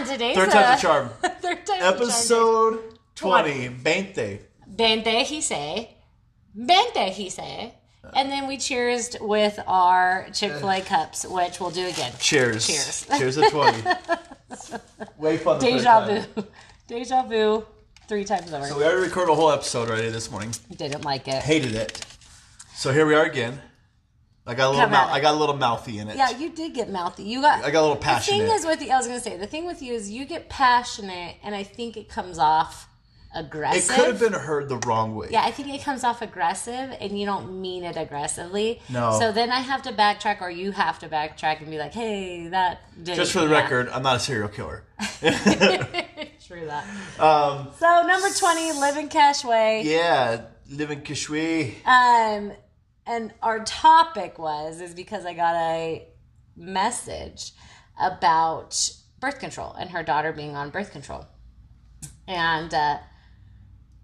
man. Today's Third time's a uh, charm. third time's a charm. Episode 20. 20. Bente he say, Bente he say, and then we cheers with our Chick Fil A uh. cups, which we'll do again. Cheers. Cheers. Cheers to 20. Way fun. the Deja vu, deja vu, three times over. So we already recorded a whole episode already this morning. Didn't like it. Hated it. So here we are again. I got a little mouth. I got a little mouthy in it. Yeah, you did get mouthy. You got. I got a little passionate. The thing is with you, I was gonna say the thing with you is you get passionate, and I think it comes off aggressive. it could have been heard the wrong way. Yeah, I think it comes off aggressive, and you don't mean it aggressively. No. So then I have to backtrack, or you have to backtrack and be like, "Hey, that." Didn't Just for the record, I'm not a serial killer. True that. Um, So number twenty, live in Cashway. yeah, live in Kishui. Um, and our topic was is because I got a message about birth control and her daughter being on birth control, and uh,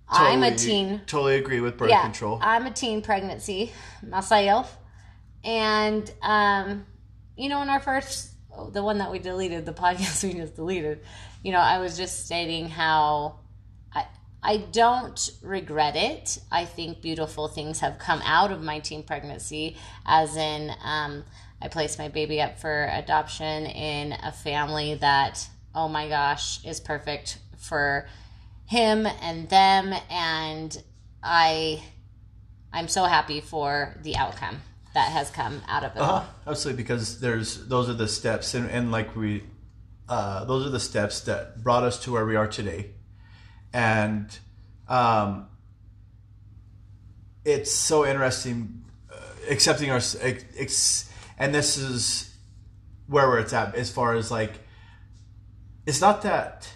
I'm a Totally- teen. Totally agree with birth yeah, control. I'm a teen pregnancy myself, and um, you know, in our first, the one that we deleted, the podcast we just deleted, you know, I was just stating how I don't regret it. I think beautiful things have come out of my teen pregnancy, as in. Um, I placed my baby up for adoption in a family that, oh my gosh, is perfect for him and them and I I'm so happy for the outcome that has come out of it. Uh-huh. Absolutely, because there's those are the steps, and, and like we, uh, those are the steps that brought us to where we are today, and um, it's so interesting uh, accepting our ex, and this is where we're at as far as like it's not that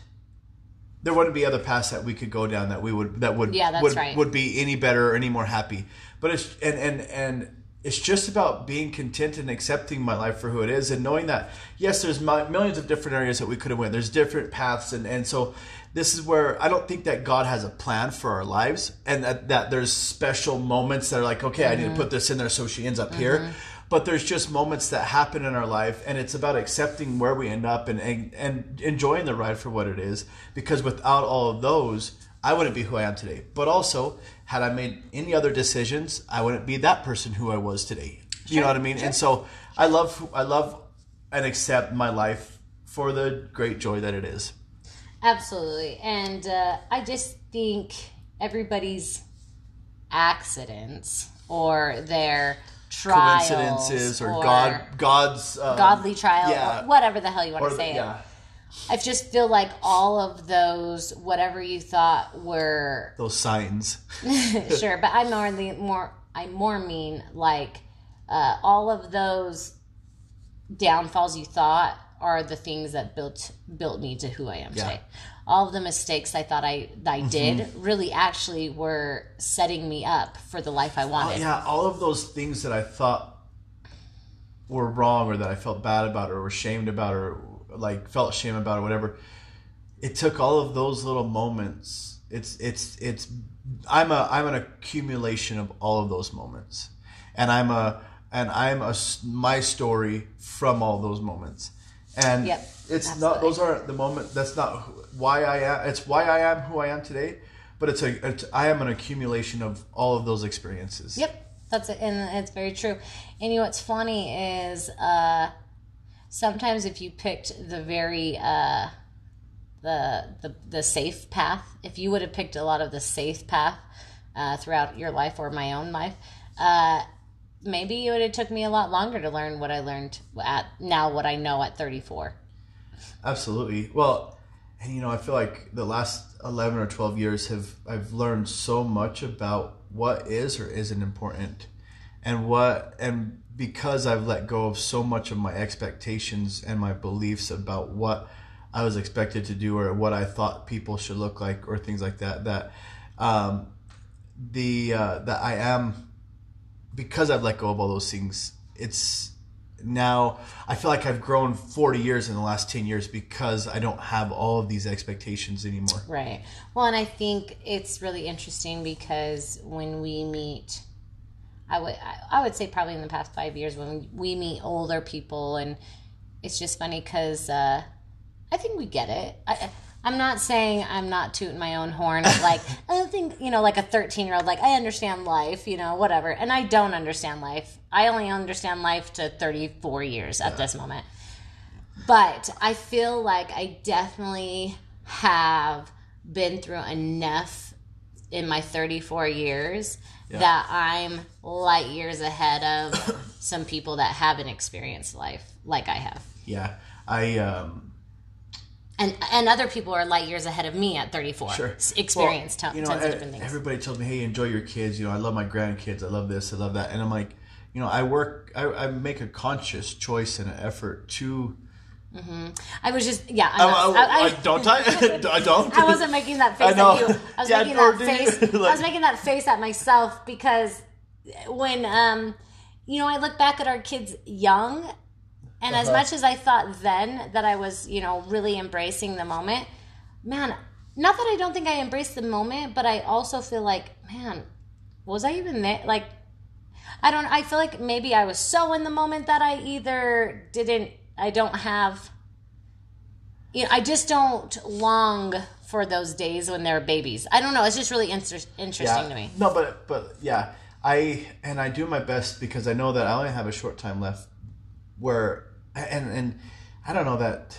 there wouldn't be other paths that we could go down that we would that would Yeah, that's would, right. would be any better or any more happy but it's and and and it's just about being content and accepting my life for who it is and knowing that yes there's mi- millions of different areas that we could have went there's different paths and and so this is where i don't think that god has a plan for our lives and that, that there's special moments that are like okay i need to mm-hmm. put this in there so she ends up mm-hmm. here but there's just moments that happen in our life and it's about accepting where we end up and, and and enjoying the ride for what it is because without all of those I wouldn't be who I am today. But also, had I made any other decisions, I wouldn't be that person who I was today. You know what I mean? And so I love I love and accept my life for the great joy that it is. Absolutely. And uh, I just think everybody's accidents or their trials Coincidences or, God God's uh, godly trial yeah. or whatever the hell you want or to say yeah, I just feel like all of those whatever you thought were those signs. sure, but I more the more I more mean like uh, all of those downfalls you thought are the things that built built me to who I am Yeah. today. All of the mistakes I thought I I Mm-hmm. did really actually were setting me up for the life I wanted. yeah, all of those things that I thought were wrong or that I felt bad about or were shamed about or like felt shame about or whatever. It took all of those little moments. It's it's it's I'm a I'm an accumulation of all of those moments. And I'm a and I'm a my story from all those moments. And Yep, it's absolutely. not those aren't the moment that's not why I am it's why I am who I am today, but it's a it's, I am an accumulation of all of those experiences. Yep, that's it, and it's very true. And you know what's funny is uh, sometimes if you picked the very uh, the, the the safe path, if you would have picked a lot of the safe path uh, throughout your life or my own life, uh, maybe it would have took me a lot longer to learn what I learned at now what I know at 34. Absolutely. Well, and you know, I feel like the last 11 or 12 years have I've learned so much about what is or isn't important and what and because I've let go of so much of my expectations and my beliefs about what I was expected to do or what I thought people should look like or things like that that um, the uh, that I am because I've let go of all those things it's now I feel like I've grown 40 years in the last 10 years because I don't have all of these expectations anymore. Right. Well, and I think it's really interesting because when we meet I would I, would say probably in the past five years when we, meet older people and it's just funny because uh, I think we get it. I, I'm not saying I'm not tooting my own horn. Like I don't think you know, like a 13 year old, like I understand life, you know, whatever, and I don't understand life. I only understand life to 34 years at this moment. But I feel like I definitely have been through enough in my 34 years that I'm light years ahead of some people that haven't experienced life like I have. Yeah, I um, And and other people are light years ahead of me at 34. sure Experience Well, ton- you know, tons of e- different things. Everybody told me, "Hey, enjoy your kids." You know, I love my grandkids. I love this. I love that. And I'm like, you know, I work. I, I make a conscious choice and an effort to. I was just yeah. I, I'm not- I, I- I- don't I? I don't. I wasn't making that face I know. at you. I was Yeah, making that face. I was making that face at myself because when um, you know, I look back at our kids young, and as Uh-huh. much as I thought then that I was, you know, really embracing the moment, man. Not that I don't think I embraced the moment, but I also feel like, man, was I even there? Like, I don't. I feel like maybe I was so in the moment that I either didn't. I don't have you know, I just don't long for those days when they're babies. I don't know. It's just really inter- interesting to me. No, but but yeah, I and I do my best because I know that I only have a short time left. Where and and I don't know that.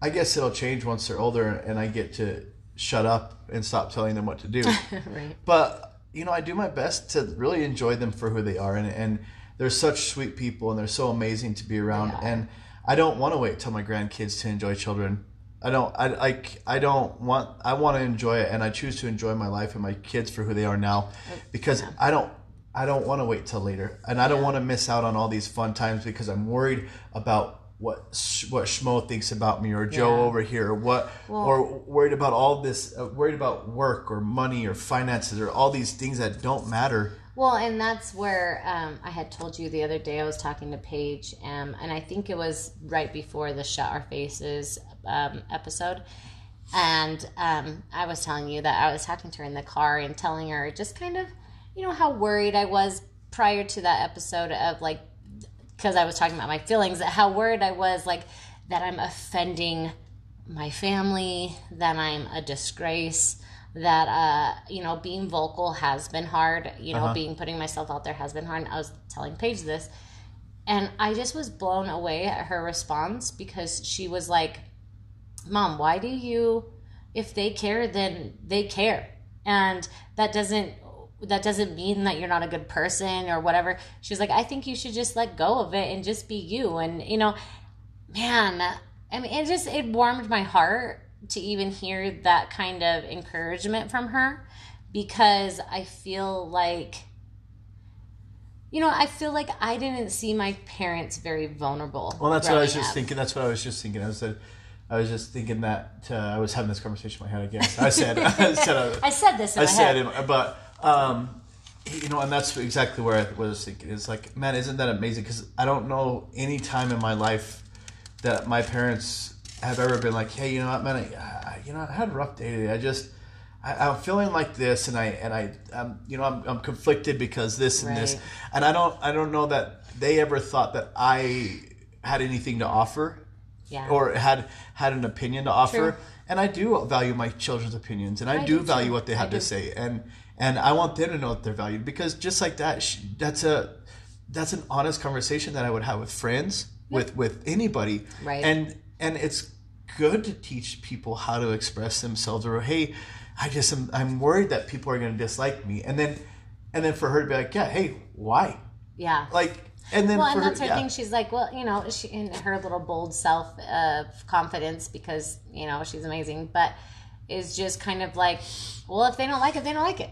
I guess it'll change once they're older and I get to shut up and stop telling them what to do. right. but you know, I do my best to really enjoy them for who they are, and and they're such sweet people, and they're so amazing to be around. are. And I don't want to wait till my grandkids to enjoy children. I don't. I like. I don't want. I want to enjoy it, and I choose to enjoy my life and my kids for who they are now, because I don't. I don't want to wait till later, and I don't want to miss out on all these fun times because I'm worried about what Sh- what Schmo thinks about me or Joe Yeah. over here or what or worried about all this uh, worried about work or money or finances or all these things that don't matter. Well, and that's where um, I had told you the other day. I was talking to Paige, um, and I think it was right before the "Shut Our Faces" um, episode. And um, I was telling you that I was talking to her in the car and telling her just kind of, you know, how worried I was prior to that episode of like, because I was talking about my feelings, how worried I was, like, that I'm offending my family, that I'm a disgrace, that uh, you know, being vocal has been hard. You know, being putting myself out there has been hard. I was telling Paige this, and I just was blown away at her response because she was like, "Mom, why do you? If they care, then they care, and that doesn't." That doesn't mean that you're not a good person or whatever. She was like, I think you should just let go of it and just be you. And, you know, man i mean it just it warmed my heart to even hear that kind of encouragement from her because i feel like you know i feel like i didn't see my parents very vulnerable Well, that's what I was just up. thinking. That's what I was just thinking. I was said, I was just thinking that uh, I was having this conversation in my head. I guess I said, I said, uh, i said this in I my said, head. it, but um, you know, and that's exactly where I was thinking. It's like, man, isn't that amazing? Because I don't know any time in my life that my parents have ever been like, hey, you know what, man, I, I you know, I had a rough day today. I just, I, I'm feeling like this, and I, and I, um, you know, I'm, I'm conflicted because this and this, and I don't, I don't know that they ever thought that I had anything to offer yeah or had had an opinion to offer. True. And I do value my children's opinions, and I, I do do value what they I have to do. say, and and I want them to know that they're valued because just like that, that's a that's an honest conversation that I would have with friends, with with anybody, Right. And and it's good to teach people how to express themselves, or hey, I just am I'm worried that people are going to dislike me, and then and then for her to be like, yeah, hey, why? yeah Like, and then well, and that's her yeah. thing. She's like, well, you know, she in her little bold self uh, confidence because you know she's amazing, but is just kind of like, well, if they don't like it, they don't like it.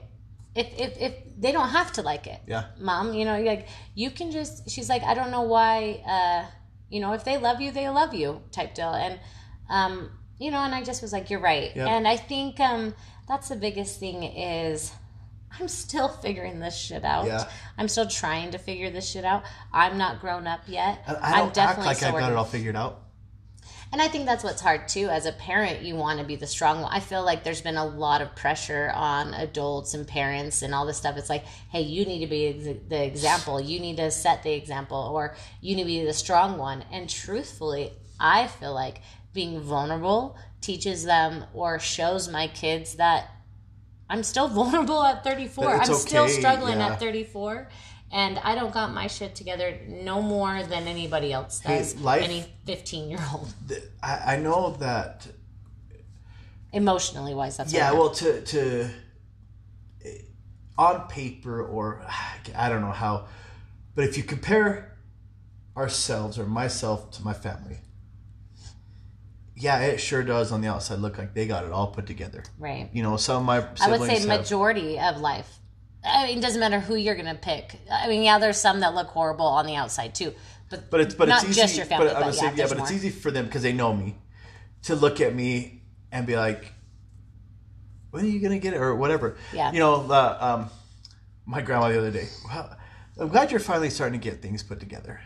If if if they don't have to like it, Yeah. mom, you know, like you can just. She's like, I don't know why, uh, you know, if they love you, they love you, type deal, and um, you know, and I just was like, you're right, Yeah. and I think um, that's the biggest thing is. I'm still figuring this shit out. Yeah. I'm still trying to figure this shit out. I'm not grown up yet. I- I don't act like i've got it all figured out. And I think that's what's hard too. As a parent, you want to be the strong one. I feel like there's been a lot of pressure on adults and parents and all this stuff. It's like, hey, you need to be the example. You need to set the example, or you need to be the strong one. And truthfully, I feel like being vulnerable teaches them or shows my kids that I'm still vulnerable at 34. That I'm it's still struggling yeah. at 34. And I don't got my shit together no more than anybody else Hey, does. life- Any 15 year old. Th- I, I know that Emotionally wise, that's yeah well to to on paper or i don't know how but if you compare ourselves or myself to my family yeah it sure does on the outside look like they got it all put together Right. you know some of my I would say have- majority of life. I mean, it doesn't matter who you're going to pick. I mean, yeah, there's some that look horrible on the outside too. But, but it's but not it's easy just your family, but, I but would yeah, say, yeah but it's easy for them because they know me to look at me and be like when are you gonna get it or whatever Yeah. you know the um my grandma the other day well i'm glad you're finally starting to get things put together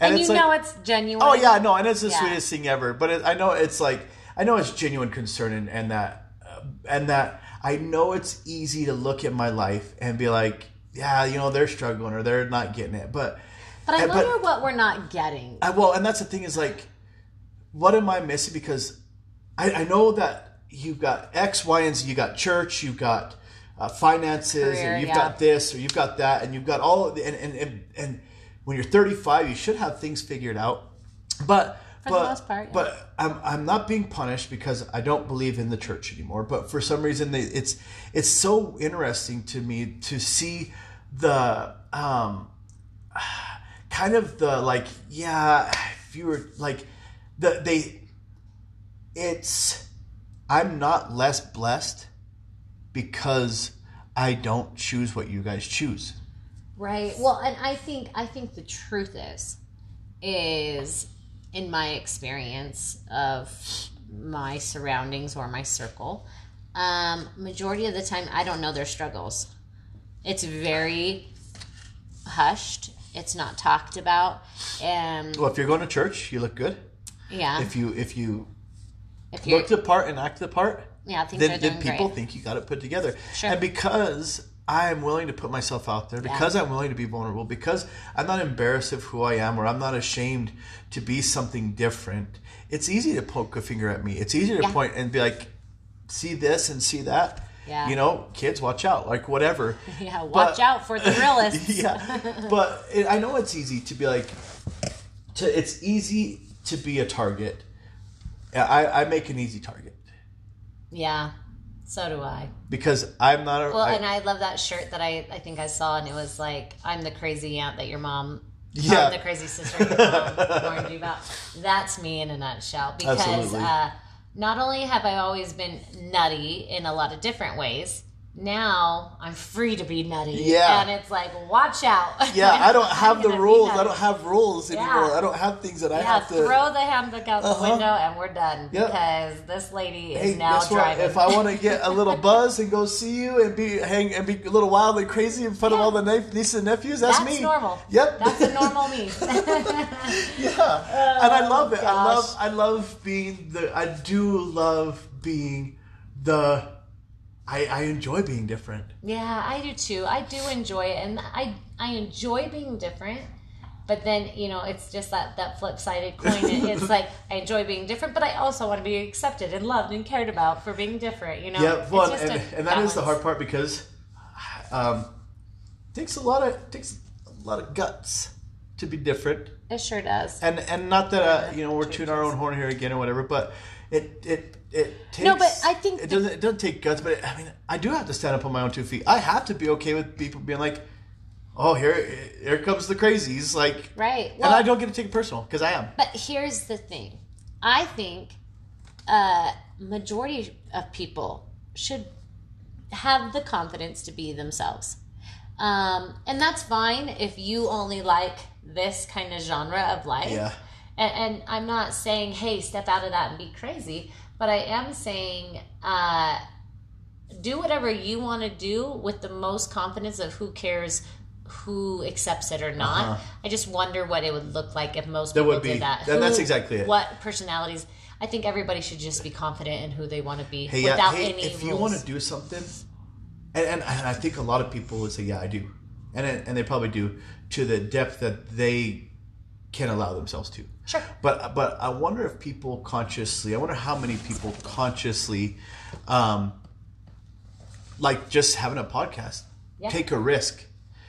and you like- know it's genuine. Oh yeah, no, and it's the Yeah. sweetest thing ever. But it, I know it's like I know it's genuine concern and, and that uh, and that I know it's easy to look at my life and be like, yeah, you know, they're struggling or they're not getting it. But But I and- wonder what we're not getting. I, well, and that's the thing is like, what am I missing? Because I, I know that you've got X, Y, and Z. You got church, you've got uh, finances, Career, or you've yeah. got this, or you've got that, and you've got all. Of the, and, and and and when you're 35, you should have things figured out. But For the but, most part, yeah. but I'm I'm not being punished because I don't believe in the church anymore. But for some reason, they, it's it's so interesting to me to see the um kind of the like yeah if you were like the they it's i'm not less blessed because i don't choose what you guys choose Right. Well, and I think I think the truth is is in my experience of my surroundings or my circle, um, majority of the time I don't know their struggles. It's very hushed. It's not talked about. And well if you're going to church you look good yeah, if you if you if look the part and act the part yeah, then, then people great. think you got it put together. Sure. And because I am willing to put myself out there, because I'm willing to be vulnerable, because I'm not embarrassed of who I am, or I'm not ashamed to be something different, it's easy to poke a finger at me. It's easy to Yeah. point and be like, see this and see that. Yeah. You know, kids, watch out, like whatever. Yeah, watch But- out for the realists. yeah, but it, I know it's easy to be like, to it's easy to be a target. I, I make an easy target Yeah, so do I. because I'm not a. Well, I- and I love that shirt that I, I think I saw, and it was like, "I'm the crazy aunt that your mom, Yeah. I'm the crazy sister your mom warned you about." That's me in a nutshell. Because uh, not only have I always been nutty in a lot of different ways, now I'm free to be nutty. Yeah. and it's like, watch out. Yeah, I don't have the rules. I don't have rules Yeah. anymore. I don't have things that I Yeah, have to. throw the handbook out the Uh-huh. window, and we're done. Yep. Because this lady is Hey, now guess what? driving. If I want to get a little buzz and go see you and be hang and be a little wild and crazy in front of all the nieces and nephews, that's, that's me. normal. Yep. That's a normal me. yeah, and I love it. I love. I love being the. I do love being the. I, I enjoy being different. Yeah, I do too. I do enjoy it, and I I enjoy being different. But then you know, it's just that that flip sided coin. It's like I enjoy being different, but I also want to be accepted and loved and cared about for being different. You know, Yeah, well, and, and that is the hard part because um, takes a lot of takes a lot of guts to be different. It sure does. and and not that uh, you know we're tooting our own horn here again or whatever, but it it it takes. No, but I think it the- doesn't it doesn't take guts, but it, I mean I do have to stand up on my own two feet. I have to be okay with people being like, oh here here comes the crazies, like, Right. and I don't get to take it personal because I am. But here's the thing. I think uh majority of people should have the confidence to be themselves. Um, and that's fine if you only like this kind of genre of life. Yeah. And, and I'm not saying, hey, step out of that and be crazy, but I am saying, uh, do whatever you want to do with the most confidence of who cares who accepts it or not. I just wonder what it would look like if most There people would be. did that. And that's exactly it. What personalities? I think everybody should just be confident in who they want to be Hey, without hey, any if you want to do something, and, and and I think a lot of people would say, yeah, I do, and and they probably do to the depth that they can allow themselves to. Sure. But but I wonder if people consciously, I wonder how many people consciously, um, like just having a podcast, Yeah. take a risk,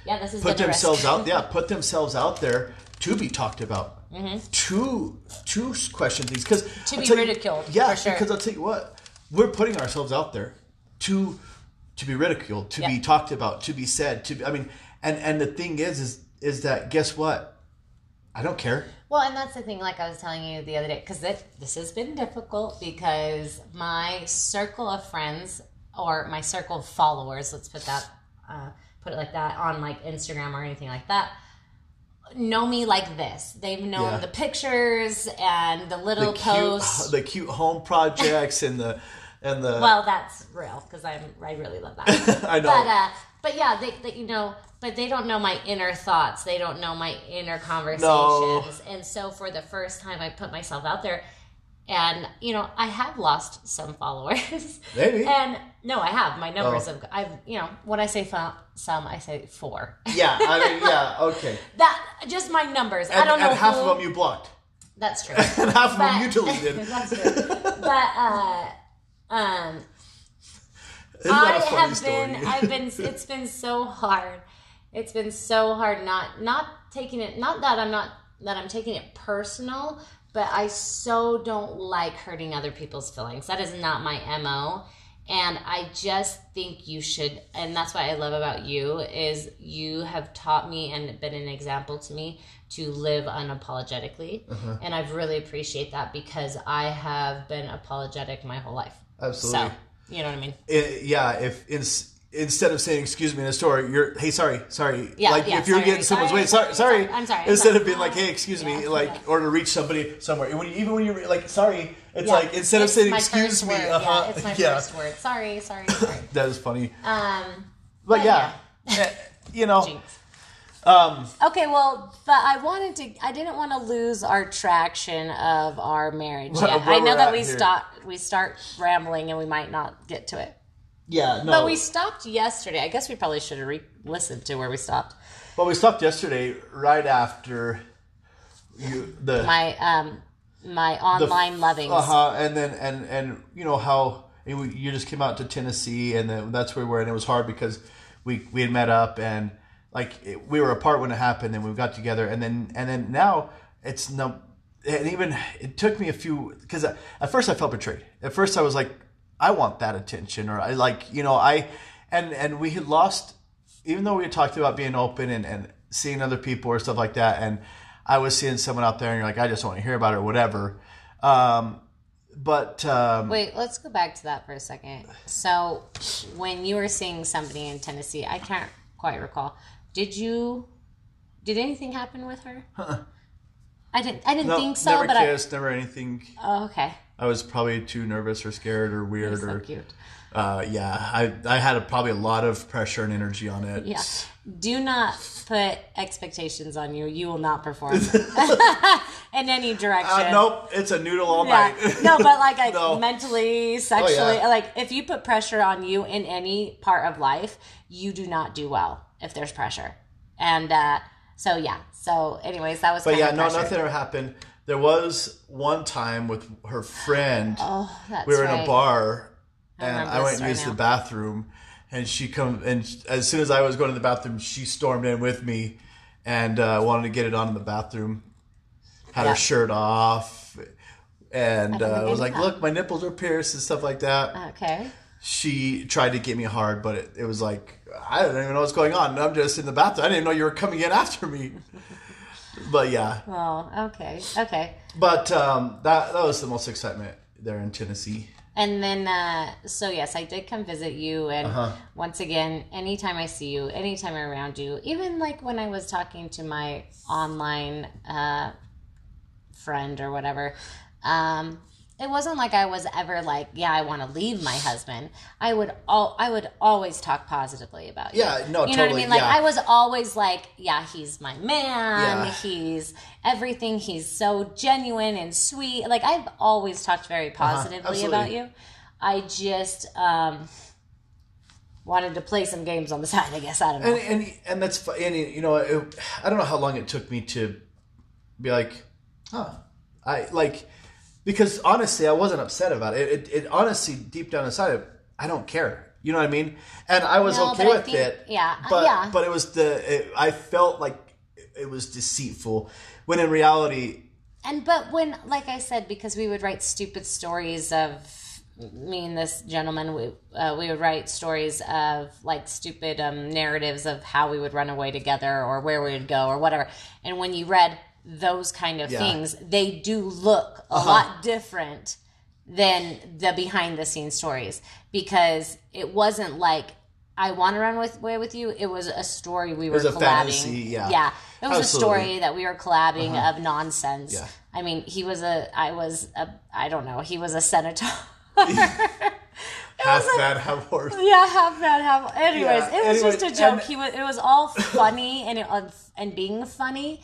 yeah, this is put themselves out, yeah, put themselves out there to be talked about. Mhm. To to question things because Mm-hmm. To be ridiculed, Yeah, for sure. because I'll tell you what, we're putting ourselves out there to to be ridiculed, to be talked about, to be said. To be, I mean, and and the thing is, is is that guess what? I don't care. Well, and that's the thing, like I was telling you the other day, because it this has been difficult because my circle of friends or my circle of followers, let's put that, uh, put it like that, on like Instagram or anything like that, know me like this. They've known Yeah. the pictures and the The little posts. cute, the cute home projects and the and the. well, that's real because I'm I really love that. I know. But uh, but yeah, they, they you know, but they don't know my inner thoughts. They don't know my inner conversations. No. And so for the first time, I put myself out there, and you know, I have lost some followers. Maybe. And no, I have. My numbers Oh. have. I've you know, when I say fo- some, I say four. yeah, I mean, yeah, okay. that just my numbers. And, I don't know. and half who- of them you blocked, That's true. and half of them But- you deleted. that's true. But uh, um. I have been I've been it's been so hard. It's been so hard not not taking it not that I'm not that I'm taking it personal, but I so don't like hurting other people's feelings. That is not my MO. And I just think you should and that's what I love about you is you have taught me and been an example to me to live unapologetically. Uh-huh. And I've really appreciate that because I have been apologetic my whole life. Absolutely. So, you know what I mean? it, yeah, if in, instead of saying "excuse me" in a store, you're "hey, sorry, sorry." Yeah, like yeah, if you're sorry, getting someone's sorry, way, sorry, sorry. I'm sorry, I'm Instead sorry. of being like "hey, excuse me," Yeah, like or to reach somebody somewhere. When you, even when you're like "sorry," it's Yeah, like instead of saying "excuse me," uh-huh, yeah, it's my first word. Sorry, sorry, sorry. that is funny. Um, But, but yeah, eh, you know, jinx. Um, Okay, well, but I wanted to. I didn't want to lose our traction of our marriage. Yet. I know that we start we start rambling and we might not get to it. yeah, no. But we stopped yesterday. I guess we probably should have re- listened to where we stopped. well, we stopped yesterday right after you the My um my online lovings. Uh huh. And then and and you know how you just came out to Tennessee, and then that's where we were, and it was hard because we we had met up and like it, we were apart when it happened, and we got together, and then and then now it's no. And even it took me a few because at first I felt betrayed. At first I was like, I want that attention, or I like you know I, and and we had lost, even though we had talked about being open and and seeing other people or stuff like that, and I was seeing someone out there, and you're like, I just want to hear about it or whatever. Um, but um, Wait, let's go back to that for a second. So, when you were seeing somebody in Tennessee, I can't quite recall. Did you? Did anything happen with her? I didn't. I didn't no, think so. never but kissed, never anything. Oh, okay. I was probably too nervous or scared or weird So or cute. uh, yeah. I I had a, probably a lot of pressure and energy on it. Yeah. Do not put expectations on you. You will not perform in any direction. Uh, nope, it's a noodle all Yeah. night. no, but like, like No. Oh, mentally, sexually, yeah. like if you put pressure on you in any part of life, you do not do well if there's pressure. And uh, so yeah. So, anyways, that was. But yeah, no, pressure. nothing ever happened. There was one time with her friend. Oh, that's we were in a bar, and I went and used now. the bathroom, and she come and as soon as I was going to the bathroom, she stormed in with me, and uh, wanted to get it on in the bathroom. Had Yeah. her shirt off, and uh, was like, that. "Look, my nipples are pierced and stuff like that." Okay. She tried to get me hard, but it, it was like I don't even know what's going on. I'm just in the bathroom. I didn't even know you were coming in after me. but yeah, Oh, okay, okay. but um, that that was the most excitement there in Tennessee. And then, uh, so yes, I did come visit you. And Uh-huh. once again, anytime I see you, anytime I'm around you, even like when I was talking to my online uh, friend or whatever, um, it wasn't like I was ever like, yeah, I want to leave my husband. I would all I would always talk positively about you. Yeah, no, you know what I mean? Like yeah. I was always like, yeah, he's my man. Yeah. He's everything. He's so genuine and sweet. Like I've always talked very positively Uh-huh. about you. I just um wanted to play some games on the side. I guess I don't know. and and and that's and you know it, I don't know how long it took me to be like, huh, I like because honestly I wasn't upset about it. It, it honestly deep down inside I don't care. You know what I mean? And I was No, okay with think- it. yeah, but yeah. but it was the it, I felt like it was deceitful when in reality And but when, like I said, because we would write stupid stories of me and this gentleman, we uh, we would write stories of like stupid um, narratives of how we would run away together or where we would go or whatever. And when you read those kind of Yeah. Uh-huh. things, they do look a lot different than the behind the scenes stories because it wasn't like. I want to run with away with you. It was a story we were was a collabing. fantasy, yeah. yeah. It was a Absolutely. Uh-huh. story that we were collabing of nonsense. Yeah. I mean, he was a, I was a, I don't know, he was a senator. half bad, half horse. yeah, half bad, half. Anyways, Yeah, it was anyway, just a joke. and- he was, it was all funny and it and being funny,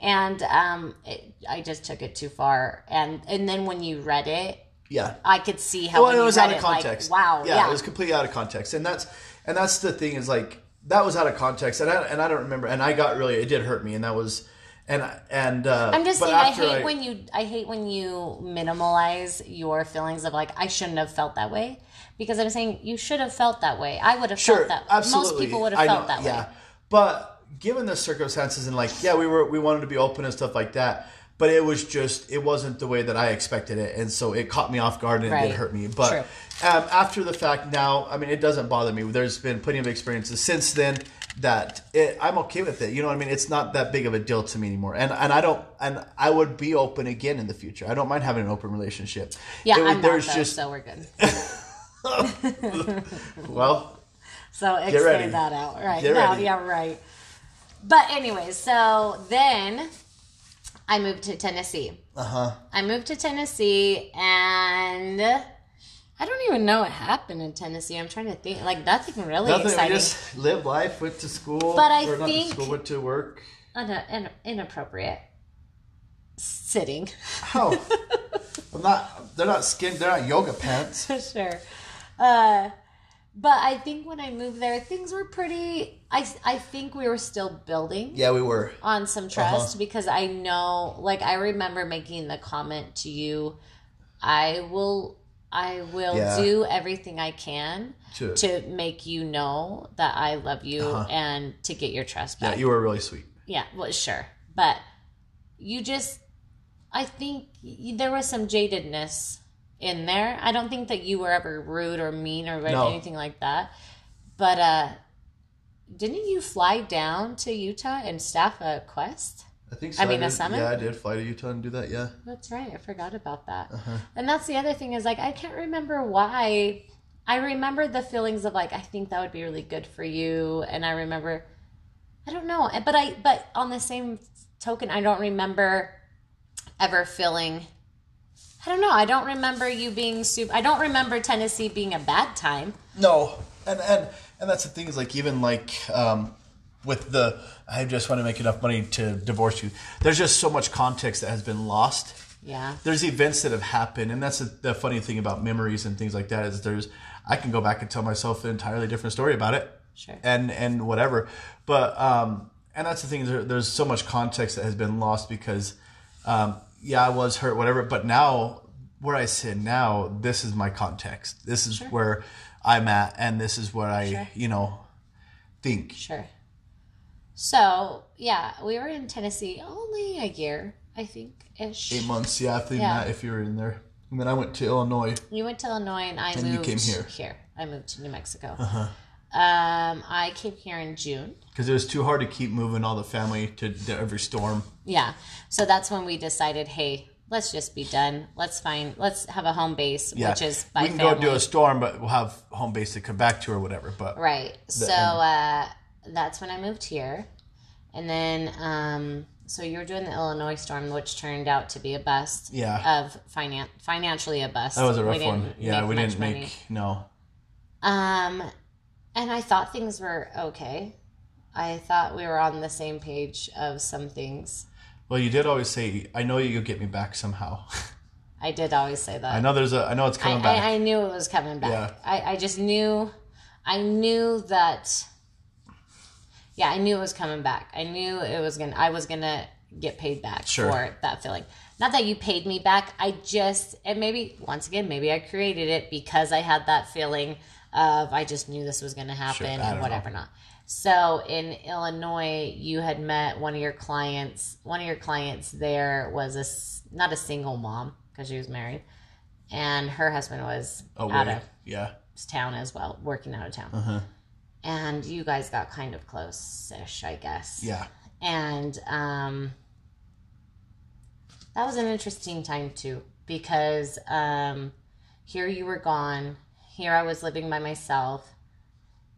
and um, it, I just took it too far. And and then when you read it, Yeah. I could see how well, it was out of it, like, context. wow, yeah, yeah, it was completely out of context, and that's and that's the thing is like that was out of context, and I and I don't remember, and I got really it did hurt me, and that was and and uh, I'm just saying, I hate when you, I hate when you minimalize your feelings of like, I shouldn't have felt that way. Because I'm saying you should have felt that way. I would have sure felt that. absolutely Most people would have felt know, that yeah. way. But given the circumstances and like yeah, we were we wanted to be open and stuff like that. But it was just, it wasn't the way that I expected it. And so it caught me off guard and it Right. did hurt me. But um, after the fact now, I mean, it doesn't bother me. There's been plenty of experiences since then that it, I'm okay with it. You know what I mean? It's not that big of a deal to me anymore. And and I don't, and I would be open again in the future. I don't mind having an open relationship. Yeah, It I'm not though, just, so we're good. well, So ready. that out, right? Get ready. yeah, right. But anyways, so then I moved to Tennessee. uh huh. I moved to Tennessee, and I don't even know what happened in Tennessee. I'm trying to think, like that's nothing really Nothing. exciting. We just lived life, went to school. But I or not to think- school, went to work. Un- in- inappropriate sitting. How? I'm not. They're not skin. They're not yoga pants. For sure. Uh, but I think when I moved there, things were pretty. I I think we were still building. Yeah, we were. on some trust Uh-huh. because I know, like, I remember making the comment to you, I will, I will Yeah. do everything I can To- to make you know that I love you and to get your trust back. Yeah, you were really sweet. Yeah, well, sure, but you just, I think there was some jadedness in there. I don't think that you were ever rude or mean or No. anything like that, but uh. Didn't you fly down to Utah and staff a quest? I think so. I mean, a did, summit? Yeah, I did fly to Utah and do that. Yeah. That's right. I forgot about that. Uh-huh. And that's the other thing is like I can't remember why. I remember the feelings of like I think that would be really good for you, and I remember, I don't know, but I but on the same token, I don't remember ever feeling. I don't know. I don't remember you being super. I don't remember Tennessee being a bad time. No, and and and that's the thing is like even like um, with the I just want to make enough money to divorce you. There's just so much context that has been lost. Yeah. There's events that have happened, and that's the, the funny thing about memories and things like that is there's I can go back and tell myself an entirely different story about it. Sure. And and whatever, but um, and that's the thing. is There, there's so much context that has been lost because, um, yeah, I was hurt, whatever. But now, where I sit now, this is my context. This is where I'm at, and this is what I, Sure. you know, think. Sure. So yeah, we were in Tennessee only a year, I think ish. Eight months, yeah, I think Yeah. that if you were in there, and then I went to Illinois. You went to Illinois, and I And you moved came here. Here, I moved to New Mexico. Uh-huh. Um, I came here in June. because it was too hard to keep moving all the family to, to every storm. Yeah, so that's when we decided, hey, let's just be done. Let's find, let's have a home base, Yeah, which is by we can family. go do a storm, but we'll have home base to come back to or whatever. But Right. So uh, that's when I moved here, and then um, so you were doing the Illinois storm, which turned out to be a bust. Yeah. Of finan- financially a bust. That was a rough one. Yeah, we didn't money. make no. Um, and I thought things were okay. I thought we were on the same page of some things. Well, you did always say, "I know you'll get me back somehow." I did always say that. I know there's a. I know it's I, coming back. I, I knew it was coming back. Yeah. I, I just knew, I knew that. Yeah, I knew it was coming back. I knew it was gonna. I was gonna get paid back Sure. for that feeling. Not that you paid me back. I just and maybe once again maybe I created it because I had that feeling of I just knew this was gonna happen I and don't whatever not. So in Illinois, you had met one of your clients. One of your clients there was a not a single mom because she was married, and her husband was oh out wait, of yeah. town as well, working out of town. Uh-huh. And you guys got kind of close-ish, I guess. Yeah. And um, that was an interesting time too, because um, here you were gone, here I was living by myself,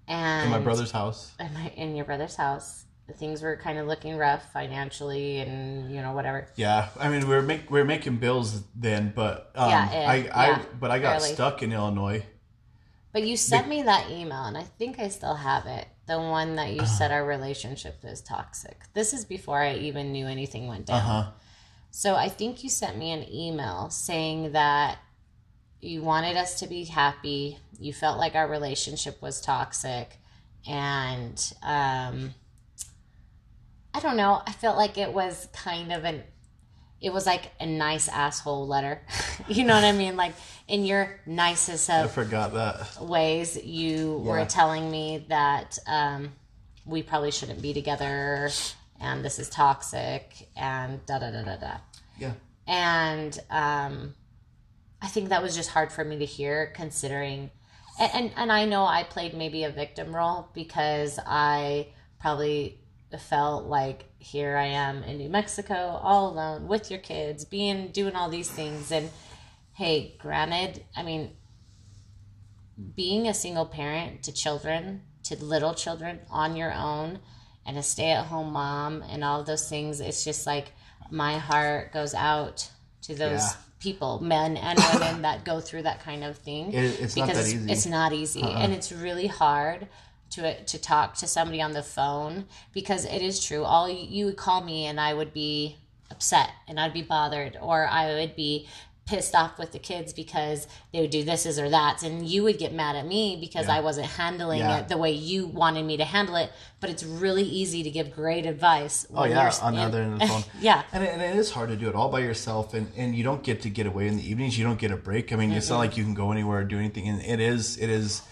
and In my brother's house. in, my, in your brother's house. Things were kind of looking rough financially, and you know whatever. Yeah, I mean we were make we were making bills then, but um, Yeah, I I yeah, but I got barely. stuck in Illinois. But you sent me that email, and I think I still have it. The one that you said our relationship is toxic. This is before I even knew anything went down. Uh huh. So I think you sent me an email saying that you wanted us to be happy. You felt like our relationship was toxic. And um, I don't know. I felt like it was kind of an, it was like a nice asshole letter. you know what I mean? Like in your nicest I of forgot that. ways, you were telling me that um, we probably shouldn't be together and this is toxic and da da da da da. Yeah. And um, I think that was just hard for me to hear, considering, and, and and I know I played maybe a victim role because I probably felt like here I am in New Mexico all alone with your kids, being doing all these things, and hey, granted, I mean, being a single parent to children, to little children on your own, and a stay at home mom, and all those things, it's just like my heart goes out to those Yeah. People, men and women that go through that kind of thing. It- it's not that because easy. Uh-uh. It's not easy, uh-uh. and it's really hard to to talk to somebody on the phone because it is true. All you, you would call me, and I would be upset, and I'd be bothered, or I would be pissed off with the kids because they would do this or that and you would get mad at me because Yeah. I wasn't handling Yeah. it the way you wanted me to handle it but it's really easy to give great advice Oh when yeah, you're on the other end of the phone. yeah and it, and it is hard to do it all by yourself, and, and you don't get to get away in the evenings. You don't get a break. I mean, it's not like you can go anywhere or do anything. And it is, it is.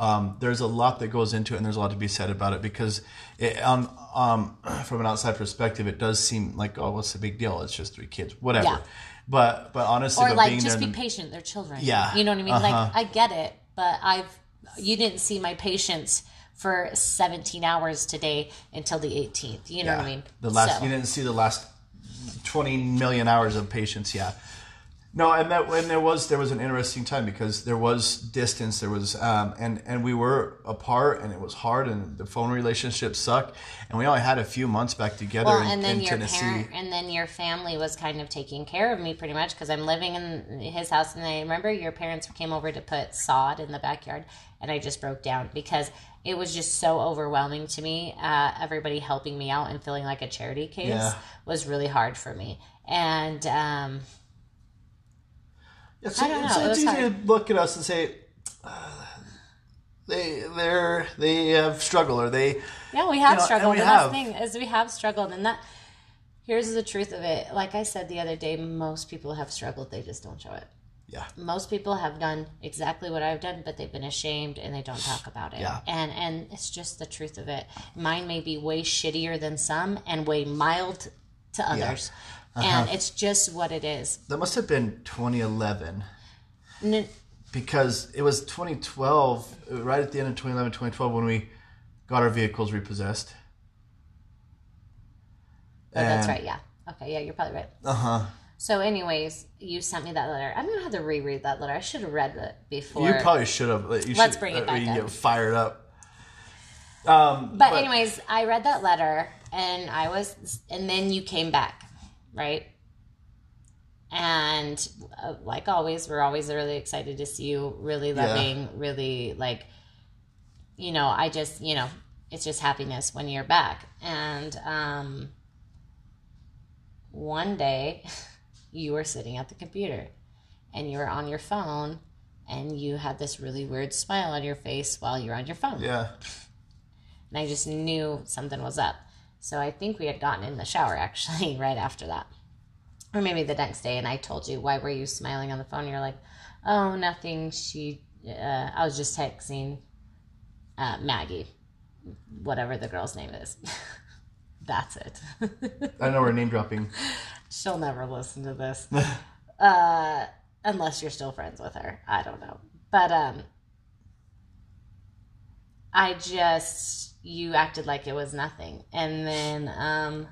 Um, there's a lot that goes into it, and there's a lot to be said about it because, it, um, um, from an outside perspective, it does seem like, oh, what's the big deal? It's just three kids, whatever. Yeah. But but honestly, or but like just be patient they're children Yeah. you know what I mean Uh-huh. like I get it but I've you didn't see my patience for 17 hours today until the 18th you know what I mean The last So- you didn't see the last twenty million hours of patience, yeah. No, and that when there was there was an interesting time because there was distance, there was um, and and we were apart, and it was hard, and the phone relationship sucked, and we only had a few months back together well, in, and then in your Tennessee. parent, and then your family was kind of taking care of me pretty much because I'm living in his house, and I remember your parents came over to put sod in the backyard, and I just broke down because it was just so overwhelming to me. Uh, everybody helping me out and feeling like a charity case Yeah. was really hard for me, and um, It's, I don't it's, know, it it's easy hard. to look at us and say. Uh, they they're they have struggled or they Yeah, we have You know, struggled. and And, we that's have. the thing is we have struggled, and that here's the truth of it. Like I said the other day, most people have struggled; they just don't show it. yeah Most people have done exactly what I've done, but they've been ashamed and they don't talk about it. Yeah. And and it's just the truth of it. Mine may be way shittier than some, and way mild to others. Uh-huh. And it's just what it is. that must have been 2011 N- because it was 2012 uh, right at the end of 2011 2012 when we got our vehicles repossessed oh, that's right. Yeah. Okay. Yeah, you're probably right. uh-huh So, anyways, you sent me that letter. I'm gonna have to reread that letter. I should have read it before. you probably should have you Let's should, bring it uh, back you get fired up um But anyways, I read that letter and I was, and then you came back, right? And uh, like always, we're always really excited to see you, really Yeah. loving, really like, you know, I just, you know, it's just happiness when you're back. And um, one day, you were sitting at the computer and you were on your phone and you had this really weird smile on your face while you're on your phone. Yeah. And I just knew something was up. So I think we had gotten in the shower actually right after that. Or maybe the next day. And I told you, why were you smiling on the phone? You're like, oh, nothing. She, uh, I was just texting uh, Maggie, whatever the girl's name is. That's it. I know we're name dropping. She'll never listen to this. uh, unless you're still friends with her. I don't know. But um I just you acted like it was nothing. And then um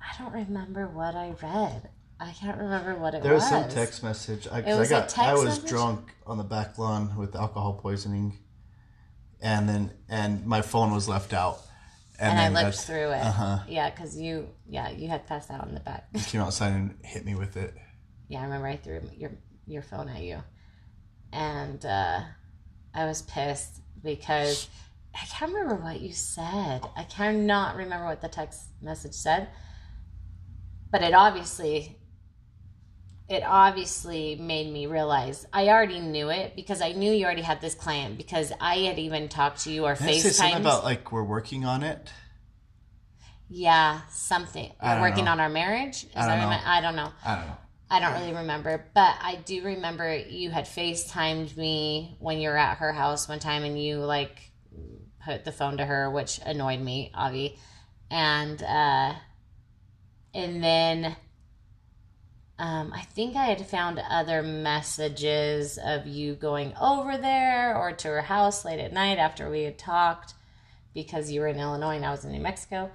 I don't remember what I read. I can't remember what it There was was. some text message. I, It was I a got, text I was message? drunk on the back lawn with alcohol poisoning, and then and my phone was left out, and I looked through it. Uh-huh. Yeah, because you, yeah, you had passed out in the back. You came outside and hit me with it. Yeah, I remember I threw your your phone at you, and uh, I was pissed because I can't remember what you said. I cannot remember what the text message said, but it obviously it obviously made me realize I already knew it because I knew you already had this client because I had even talked to you or Did I something FaceTime. about like we're working on it? yeah, something. We're working know. on our marriage. Is I don't know. I don't know. I don't know. I don't really remember, but I do remember you had FaceTimed me when you were at her house one time and you like put the phone to her, which annoyed me, Avi. And uh and then um, I think I had found other messages of you going over there or to her house late at night after we had talked because you were in Illinois and I was in New Mexico.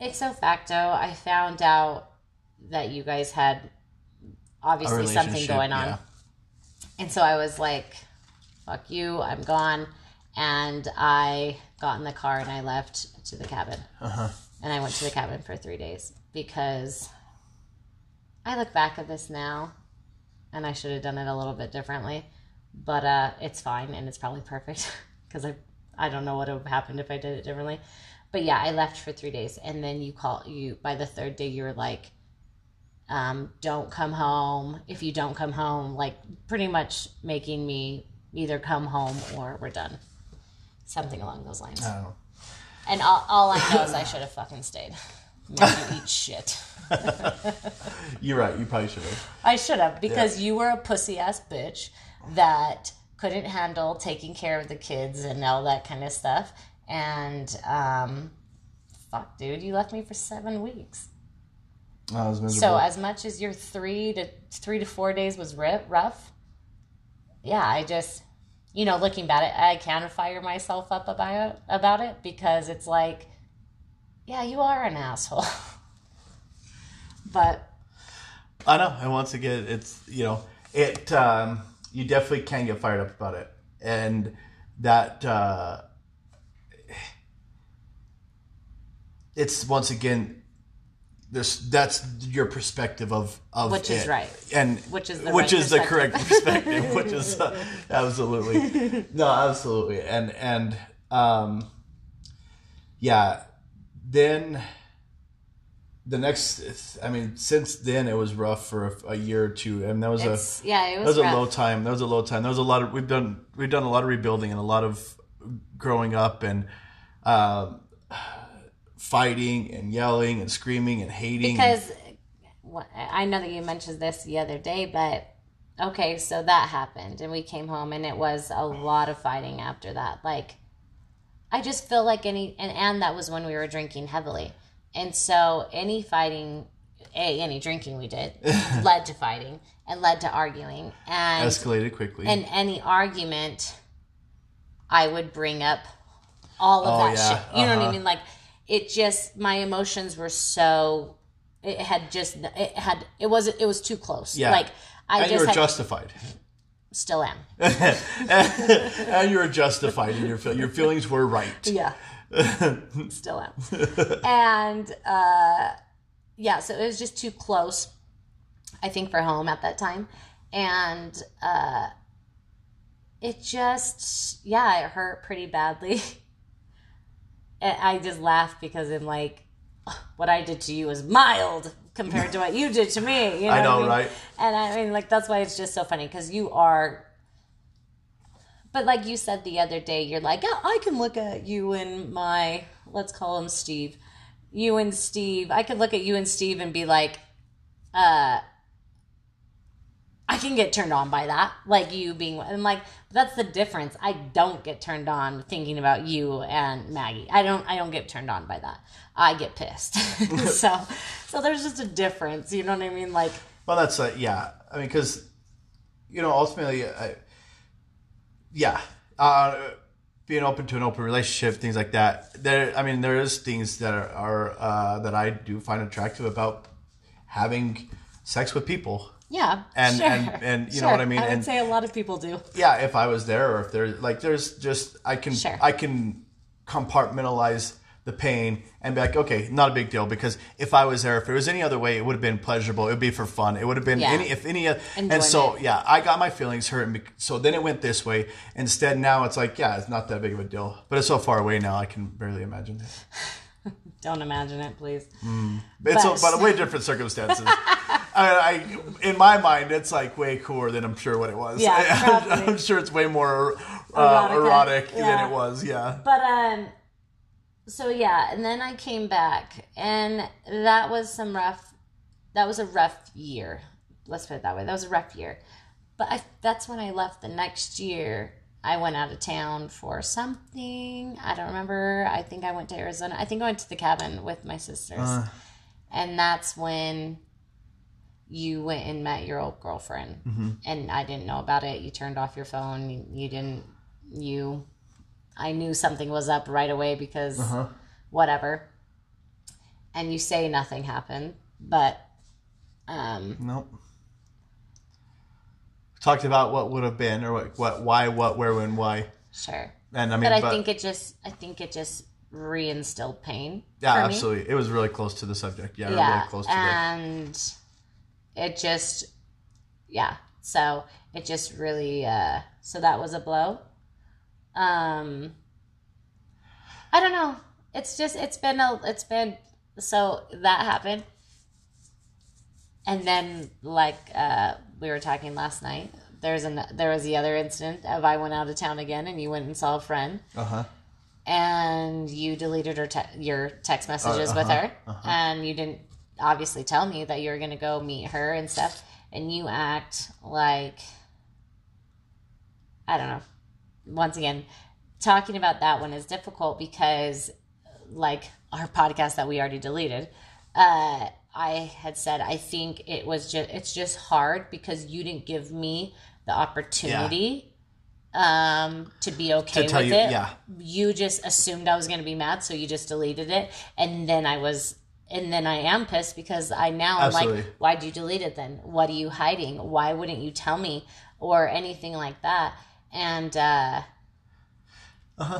Ipso facto, I found out that you guys had obviously something going on. yeah. And so I was like, fuck you, I'm gone. And I got in the car and I left to the cabin. Uh-huh. And I went to the cabin for three days because I look back at this now and I should have done it a little bit differently. But uh, it's fine and it's probably perfect because I, I don't know what would have happened if I did it differently. But yeah, I left for three days and then you call you by the third day you were like, um, don't come home. If you don't come home, like pretty much making me either come home or we're done. Something along those lines. I don't know. And all, all I know is I should have fucking stayed. Made you eat shit. You're right. You probably should have. I should have because you were a pussy ass bitch that couldn't handle taking care of the kids and all that kind of stuff. And um, fuck, dude, you left me for seven weeks. I was miserable. So as much as your three to three to four days was rough, yeah, I just, you know, looking at it, I can fire myself up about it, about it because it's like, yeah, you are an asshole. but I know. And once again, it's you know, it. Um, you definitely can get fired up about it, and that. Uh, it's once again. This that's your perspective of of Which is it. right. and Which is the which right is the correct perspective, which is uh, absolutely no, absolutely, and and um, yeah, then the next, I mean, since then it was rough for a, a year or two, and that was a yeah, it that was, was a low time. That was a low time. That was a lot of we've done we've done a lot of rebuilding and a lot of growing up and um, fighting and yelling and screaming and hating. because I know that you mentioned this the other day, but okay, so that happened, and we came home, and it was a lot of fighting after that. Like, I just feel like any, and and that was when we were drinking heavily, and so any fighting, a any drinking we did led to fighting and led to arguing, and escalated quickly. And any argument, I would bring up all of Oh, that yeah. shit. You know what I Uh-huh. mean? Like it just my emotions were so it had just it had it was it was too close. Yeah. Like I and you just were had, justified. still am. and you were justified in your. Your feelings were right. Yeah. Still am. and uh, yeah, so it was just too close, I think, for home at that time. And uh, it just, yeah, it hurt pretty badly. And I just laugh because I'm like, what I did to you was mild compared to what you did to me. You know I know, what mean? right? And I mean, like, that's why it's just so funny because you are. But like you said the other day, you're like, oh, I can look at you and my, let's call him Steve. You and Steve, I could look at you and Steve and be like, uh, I can get turned on by that. Like you being, and like, that's the difference. I don't get turned on thinking about you and Maggie. I don't, I don't get turned on by that. I get pissed. so, so there's just a difference. You know what I mean? Like, Well, that's uh, yeah. I mean, because you know, ultimately, I, yeah, uh, being open to an open relationship, things like that. There, I mean, there is things that are, are uh, that I do find attractive about having sex with people. Yeah. And- sure. and- and you know Sure. what I mean? I would And- say a lot of people do. Yeah, if I was there, or if there's like, there's just I can Sure. I can compartmentalize the pain and be like, okay, not a big deal because if I was there, if it was any other way, it would have been pleasurable. It would be for fun. It would have been Yeah. any if any. oth- And so yeah, I got my feelings hurt, and so then it went this way. Instead, now it's like, yeah, it's not that big of a deal, but it's so far away now, I can barely imagine it. Don't imagine it, please. It's But- a, but way different circumstances. I, I, in my mind, it's like way cooler than I'm sure what it was. Yeah, I'm. I'm sure it's way more uh, erotic yeah. than it was. Yeah. But um so yeah, and then I came back and that was some rough that was a rough year. Let's put it that way. That was a rough year. But I, that's when I left the next year. I went out of town for something. I don't remember. I think I went to Arizona. I think I went to the cabin with my sisters. Uh. and that's when you went and met your old girlfriend. Mm-hmm. And I didn't know about it. You turned off your phone. You, you didn't you I knew something was up right away because Uh-huh. whatever. And you say nothing happened, but um Nope. Talked about what would have been, or what, what, why, what, where, when, why, sure. and I mean, But I think it just I think it just reinstilled pain. yeah, for me. absolutely, it was really close to the subject. Yeah, Yeah. really close to the. and it just yeah. So it just really uh so that was a blow. Um I don't know. It's just it's been a it's been so that happened. And then like uh we were talking last night, there's an there was the other incident of I went out of town again and you went and saw a friend. Uh huh. and you deleted her te- your text messages with uh-huh, her. and you didn't obviously tell me that you were going to go meet her and stuff. And you act like i don't know once again talking about that one is difficult because like our podcast that we already deleted uh i had said i think it was just it's just hard because you didn't give me the opportunity um to be okay To with you- it yeah. you just assumed I was going to be mad, so you just deleted it, and then I was, and then I am pissed because I now I'm like, why'd you delete it then? What are you hiding? Why wouldn't you tell me or anything like that? And uh,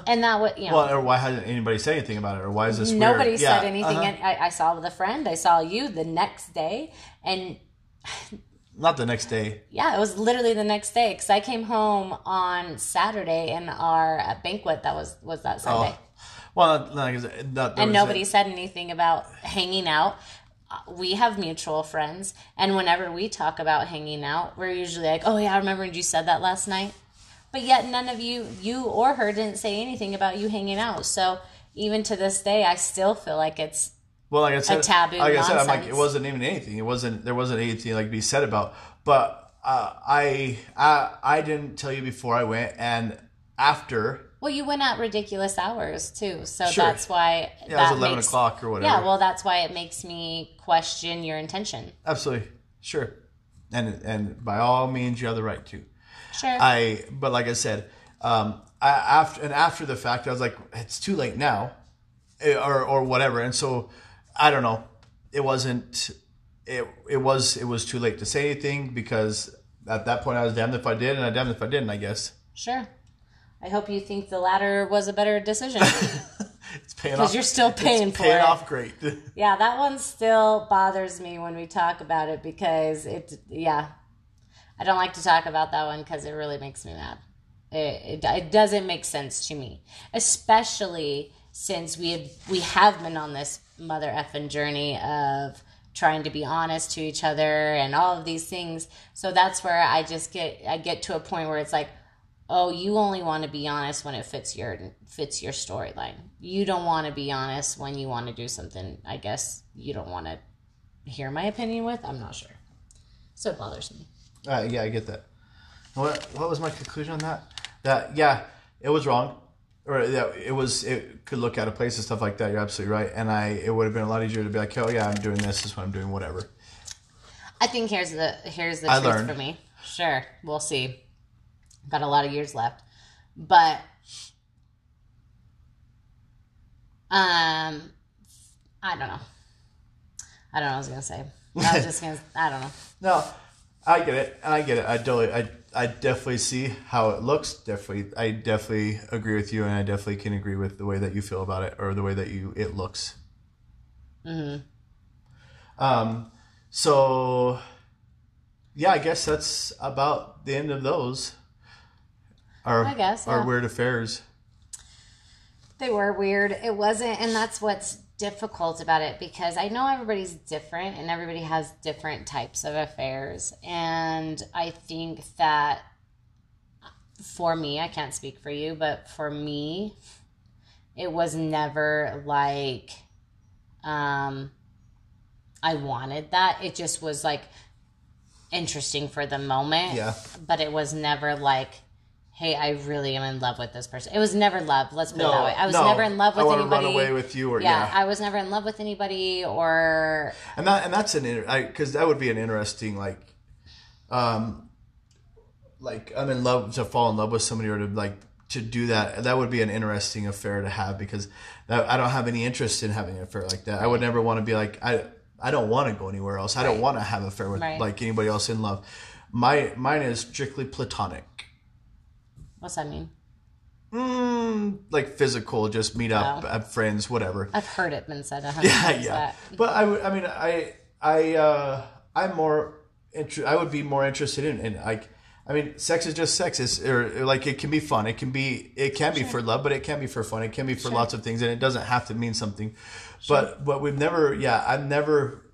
and that would you know. Uh-huh. Well, or why hasn't anybody said anything about it, or why is this? Nobody weird? said Yeah, anything. uh-huh. And I, I saw with a friend. I saw you the next day, and Not the next day. yeah, it was literally the next day because I came home on Saturday, and our uh, banquet that was was that Sunday. Oh. Well, not, not, not, and nobody a- said anything about hanging out. Uh, We have mutual friends, and whenever we talk about hanging out, we're usually like, "Oh yeah, I remember when you said that last night." But yet, none of you, you or her, didn't say anything about you hanging out. So even to this day, I still feel like it's Well, like I said, taboo Like I said, I'm like it wasn't even anything. It wasn't. There wasn't anything like to be said about. But uh, I, I, I didn't tell you before I went, and after. well, you went at ridiculous hours too. So Sure. that's why Yeah, that it was eleven makes, o'clock or whatever. Yeah, well, that's why it makes me question your intention. absolutely sure, and and by all means, you have the right to. Sure. I, but like I said, um, I, after and after the fact, I was like, it's too late now, eh, or or whatever. And so, I don't know. It wasn't. It it was it was too late to say anything because at that point I was damned if I did and I damned if I didn't. I guess. sure. I hope you think the latter was a better decision. It's paying off. because you're still it's paying for paying it. off great. Yeah, that one still bothers me when we talk about it because it, yeah, I don't like to talk about that one because it really makes me mad. It, it, it doesn't make sense to me, especially since we have we have been on this mother effing journey of trying to be honest to each other and all of these things. So that's where I just get I get to a point where it's like, oh, you only want to be honest when it fits your fits your storyline. You don't want to be honest when you want to do something. I guess you don't want to hear my opinion with. I'm not sure. So it bothers me. Uh, yeah, I get that. What what was my conclusion on that? That yeah, it was wrong, or yeah, it was it could look out of place and stuff like that. You're absolutely right, and I it would have been a lot easier to be like, oh yeah, I'm doing this. This is what I'm doing. Whatever. I think here's the here's the I truth learned. for me. Sure, we'll see. Got a lot of years left, but um, I don't know. I don't know. what I was gonna say. I was just gonna. I don't know. No, I get it, I get it. I totally, I, I definitely see how it looks. Definitely, I definitely agree with you, and I definitely can agree with the way that you feel about it, or the way that you it looks. Mm-hmm. Um, so yeah, I guess that's about the end of those. Our, I guess, our weird affairs. They were weird. It wasn't, and that's what's difficult about it because I know everybody's different and everybody has different types of affairs. And I think that for me, I can't speak for you, but for me, it was never like um I wanted that. It just was like interesting for the moment. Yeah. But it was never like hey, I really am in love with this person. It was never love. Let's put it that way. I was no, never in love with I wanna. Run away with you, or yeah, yeah, I was never in love with anybody, or and that and that's an because that would be an interesting like, um, like I'm in love to fall in love with somebody or to like to do that. That would be an interesting affair to have because that, I don't have any interest in having an affair like that. I would never want to be like I. I don't want to go anywhere else. I don't want to have an affair with Right. like anybody else in love. My mine is strictly platonic. What's that mean? Mm, like physical, just meet up, Oh. have friends, whatever. I've heard it been said Yeah, yeah. that. But I would. I mean, I, I, uh, I'm more. Inter- I would be more interested in, in like. I mean, sex is just sex. It's or, or, like it can be fun. It can be. It can be for love, but it can be for fun. It can be for lots of things, and it doesn't have to mean something. But but we've never. Yeah, I've never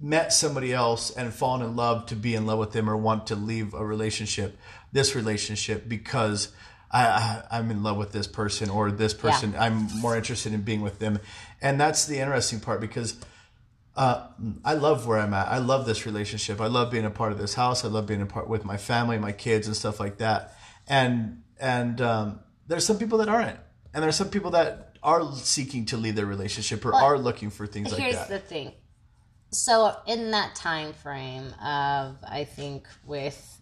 met somebody else and fallen in love to be in love with them or want to leave a relationship, this relationship, because I, I I'm in love with this person or this person. I'm more interested in being with them, and that's the interesting part because uh, I love where I'm at. I love this relationship. I love being a part of this house. I love being a part with my family, my kids, and stuff like that. And and um, there's some people that aren't, and there's some people that are seeking to leave their relationship or are looking for things like that. Here's the thing. So in that time frame of I think with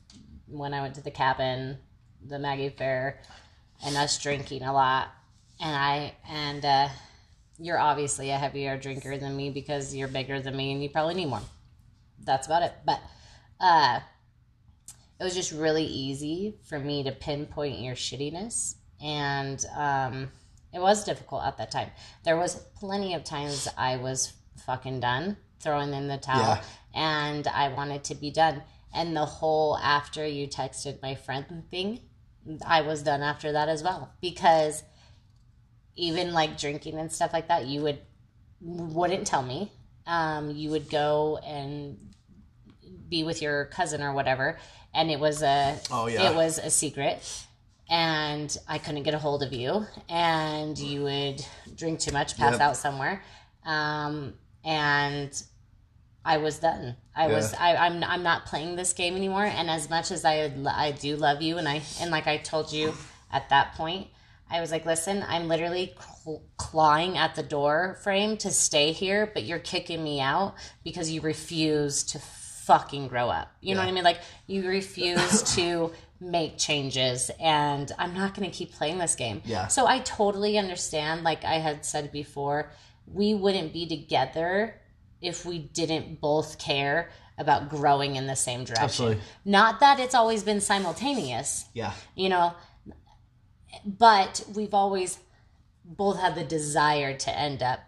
when I went to the cabin, the Maggie Fair, and us drinking a lot, and I and uh, you're obviously a heavier drinker than me because you're bigger than me and you probably need more. That's about it. But uh, it was just really easy for me to pinpoint your shittiness, and um, it was difficult at that time. There was plenty of times I was fucking done throwing in the towel, Yeah. and I wanted to be done. And the whole after you texted my friend thing, I was done after that as well because even like drinking and stuff like that, you would wouldn't tell me. Um, you would go and be with your cousin or whatever, and it was a Oh, yeah. it was a secret, and I couldn't get a hold of you, and you would drink too much, pass Yep. out somewhere, um, and I was done. I was Yeah. I, I'm I'm not playing this game anymore. And as much as I I do love you, and I and like I told you at that point, I was like, listen, I'm literally cl- clawing at the door frame to stay here, but you're kicking me out because you refuse to fucking grow up. You know what I mean? Like you refuse to make changes, and I'm not going to keep playing this game. Yeah. So I totally understand. Like I had said before, we wouldn't be together if we didn't both care about growing in the same direction. Absolutely. Not that it's always been simultaneous, Yeah. you know, but we've always both had the desire to end up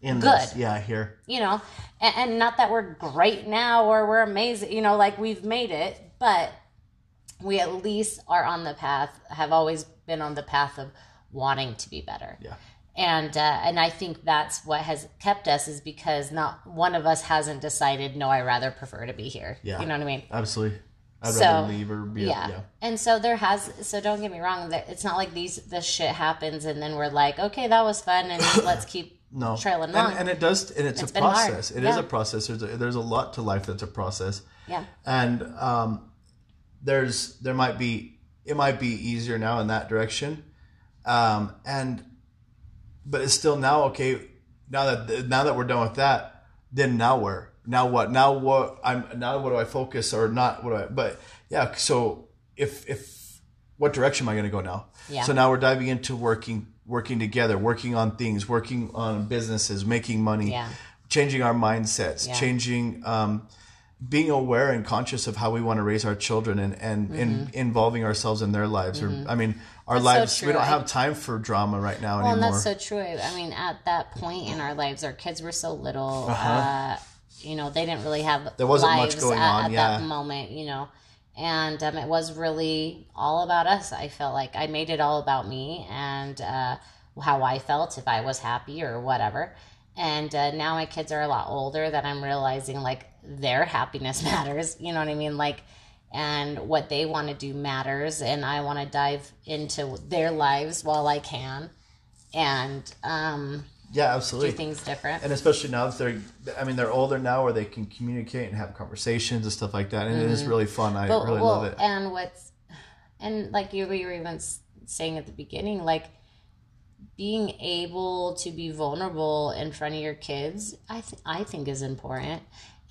In Good. this, yeah, here. you know and, and not that we're great now or we're amazing you know like we've made it but we at least are on the path have always been on the path of wanting to be better Yeah. And uh, and I think that's what has kept us is because not one of us hasn't decided no I rather prefer to be here Yeah. you know what I mean Absolutely. I'd So, rather leave or be yeah. yeah. and so there has so don't get me wrong that it's not like these this shit happens and then we're like okay that was fun and let's keep No. trailing and, along and it does and it's, It's a been hard. process. It is Yeah. a process. There's a, there's a lot to life that's a process. yeah and um, there's there might be it might be easier now in that direction um, and but it's still now okay now that now that we're done with that then now where now what now what i'm now what do i focus or not what do i but yeah so if if what direction am i going to go now Yeah. so now we're diving into working working together working on things working on businesses making money Yeah. changing our mindsets Yeah. changing um, being aware and conscious of how we want to raise our children and and, and involving ourselves in their lives or i mean our. That's so lives we don't have time for drama right now Well, and anymore that's so true. I mean, at that point in our lives, our kids were so little. uh Uh-huh. you know, they didn't really have There wasn't much going at, on, at yeah. that moment. You know, and um, it was really all about us. I felt like I made it all about me and uh, how I felt, if I was happy or whatever. And uh, now my kids are a lot older that I'm realizing like their happiness matters. You know what I mean? Like, and what they want to do matters. And I want to dive into their lives while I can and um, yeah do things different. and especially now that they're i mean they're older now where they can communicate and have conversations and stuff like that and it is really fun i Mm-hmm. But, really well, love it And what's and like you were even saying at the beginning, like being able to be vulnerable in front of your kids, I th- I think is important.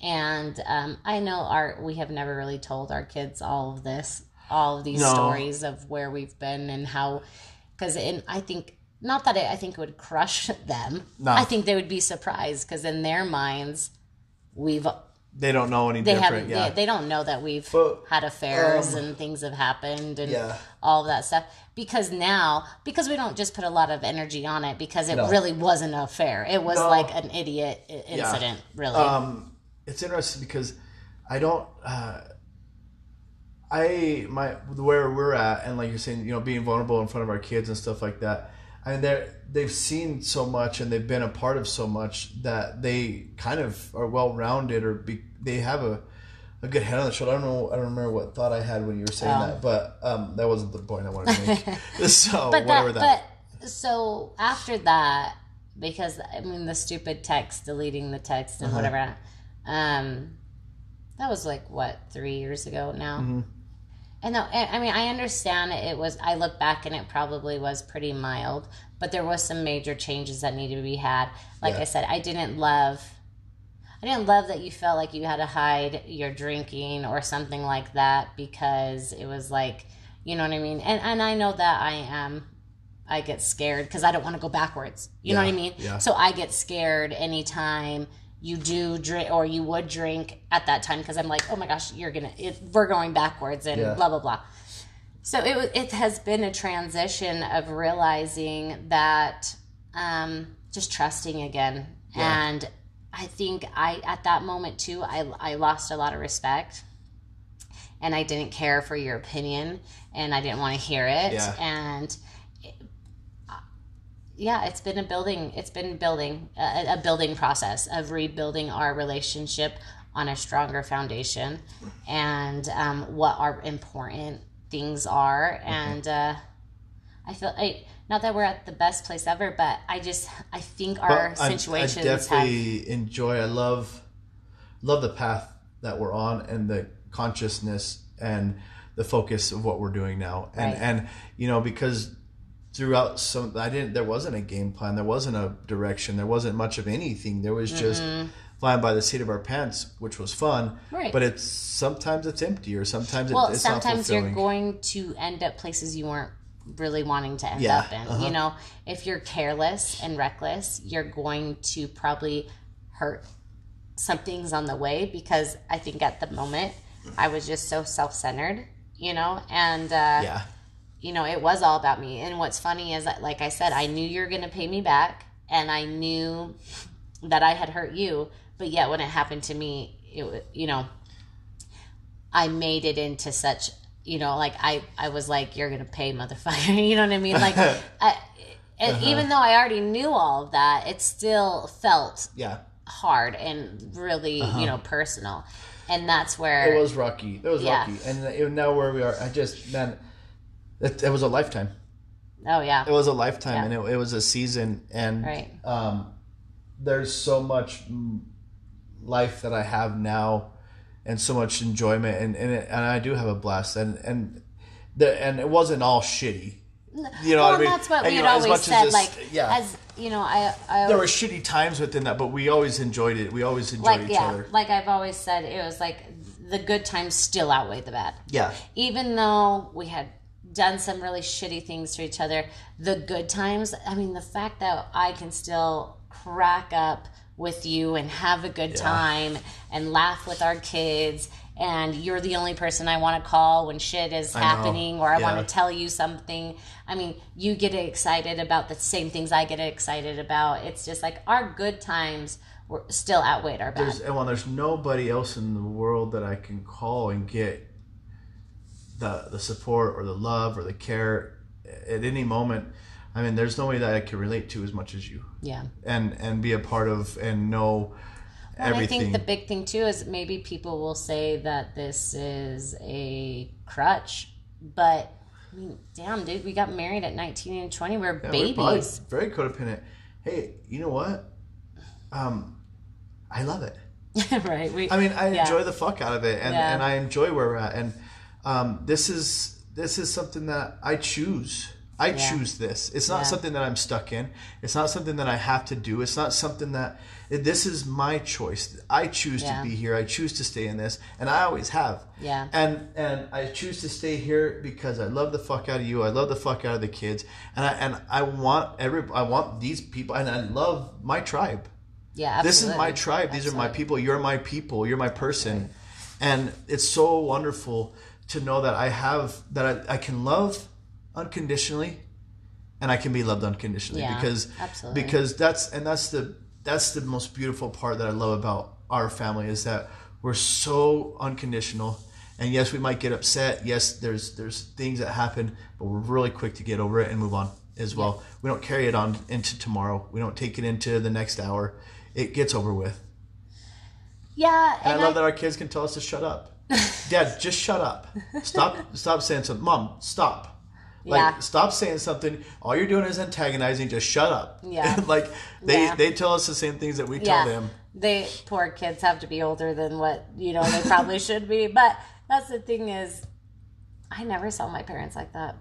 And um, I know our we have never really told our kids all of this, all of these No. stories of where we've been and how, because in I think not that it, I think it would crush them. No. I think they would be surprised because in their minds, we've they don't know any they different yeah they, they don't know that we've But, had affairs um, and things have happened and Yeah. all of that stuff because now because we don't just put a lot of energy on it because it No. really wasn't an affair it was No. like an idiot incident really um it's interesting because i don't uh i my where we're at and like you're saying you know being vulnerable in front of our kids and stuff like that I mean, they're they've seen so much and they've been a part of so much that they kind of are well rounded or be, they have a, a good head on the shoulder. I don't know. I don't remember what thought I had when you were saying Oh. that, but um, that wasn't the point I wanted to make. so but whatever that, that. but so after that because i mean the stupid text deleting the text Uh-huh. and whatever um that was like what three years ago now Mm-hmm. and no, I mean, I understand it was. I look back and it probably was pretty mild, but there was some major changes that needed to be had. Like Yeah. I said, I didn't love. I didn't love that you felt like you had to hide your drinking or something like that because it was like, you know what I mean. And and I know that I am. I get scared because I don't want to go backwards. You know what I mean? yeah. So I get scared anytime you do drink or you would drink at that time because I'm like, oh my gosh, you're gonna, it, we're going backwards and Yeah. blah blah blah. So it it has been a transition of realizing that um, just trusting again, Yeah. and I think I at that moment too, I I lost a lot of respect, and I didn't care for your opinion, and I didn't want to hear it, Yeah. and yeah, it's been a building. It's been building a, a building process of rebuilding our relationship on a stronger foundation, and um, what our important things are. Mm-hmm. And uh, I feel I not that we're at the best place ever, but I just I think our I- situations I, have definitely enjoy. I love love the path that we're on and the consciousness and the focus of what we're doing now. And Right. and you know because throughout some I didn't there wasn't a game plan. There wasn't a direction. There wasn't much of anything. There was just flying by the seat of our pants, which was fun. Right. But it's sometimes it's empty or sometimes it, well it's sometimes you're going to end up places you weren't really wanting to end Yeah, up in uh-huh. you know if you're careless and reckless you're going to probably hurt some things on the way because i think at the moment i was just so self-centered you know and uh yeah. You know, it was all about me. And what's funny is that, like I said, I knew you were going to pay me back, and I knew that I had hurt you. But yet, when it happened to me, it you know, I made it into such, you know, like I I was like, you're going to pay, motherfucker. you know what I mean? Like, I, and Uh-huh. even though I already knew all of that, it still felt Yeah. hard and really, you know, personal. And that's where Uh-huh. It was rocky. It was Yeah. rocky. And now where we are, I just man, it, it was a lifetime. Oh yeah. It was a lifetime, Yeah. and it, it was a season. And Right. um, there's so much life that I have now, and so much enjoyment, and and, it, and I do have a blast. And and the and it wasn't all shitty. You know well, what I mean? that's what we had always said. this- like, yeah. as you know, I, I there were shitty times within that, but we always enjoyed it. We always enjoyed like each yeah, other. like I've always said, it was like the good times still outweigh the bad. Yeah. Even though we had done some really shitty things to each other, the good times. I mean, the fact that I can still crack up with you and have a good time and laugh with our kids. And you're the only person I want to call when shit is know. happening or I Yeah. want to tell you something. I mean, you get excited about the same things I get excited about. It's just like our good times were still outweighed our bad. There's and well, there's nobody else in the world that I can call and get the the support or the love or the care at any moment. I mean, there's nobody that I can relate to as much as you, yeah. and and be a part of and know And I think the big thing too is maybe people will say that this is a crutch, but I mean, damn, dude, we got married at 19 and 20. We were Yeah, we're babies. very codependent. Hey, you know what? Um, I love it. right. We, I mean, I Yeah. enjoy the fuck out of it, and, Yeah. and I enjoy where we're at. And um, this is this is something that I choose. I Yeah. choose this. It's not Yeah. something that I'm stuck in. It's not something that I have to do. It's not something that this is my choice. I choose Yeah. to be here. I choose to stay in this, and I always have. Yeah. And and I choose to stay here because I love the fuck out of you. I love the fuck out of the kids, and I and I want every I want these people, and I love my tribe yeah, this is my absolutely. tribe these are my people you're my people you're my person and it's so wonderful to know that i have that i, I can love unconditionally and i can be loved unconditionally Yeah, because absolutely. because that's and that's the that's the most beautiful part that i love about our family is that we're so unconditional. And yes we might get upset. Yes there's there's things that happen but we're really quick to get over it and move on as well. We don't carry it on into tomorrow. We don't take it into the next hour. It gets over with. Yeah, and and I love that our kids can tell us to shut up. Dad, just shut up. Stop stop saying something. Mom, stop. Like Yeah. stop saying something. All you're doing is antagonizing. Just shut up. Yeah. like they Yeah. they tell us the same things that we tell them. they poor kids have to be older than what you know they probably should be. But that's the thing is, I never saw my parents like that.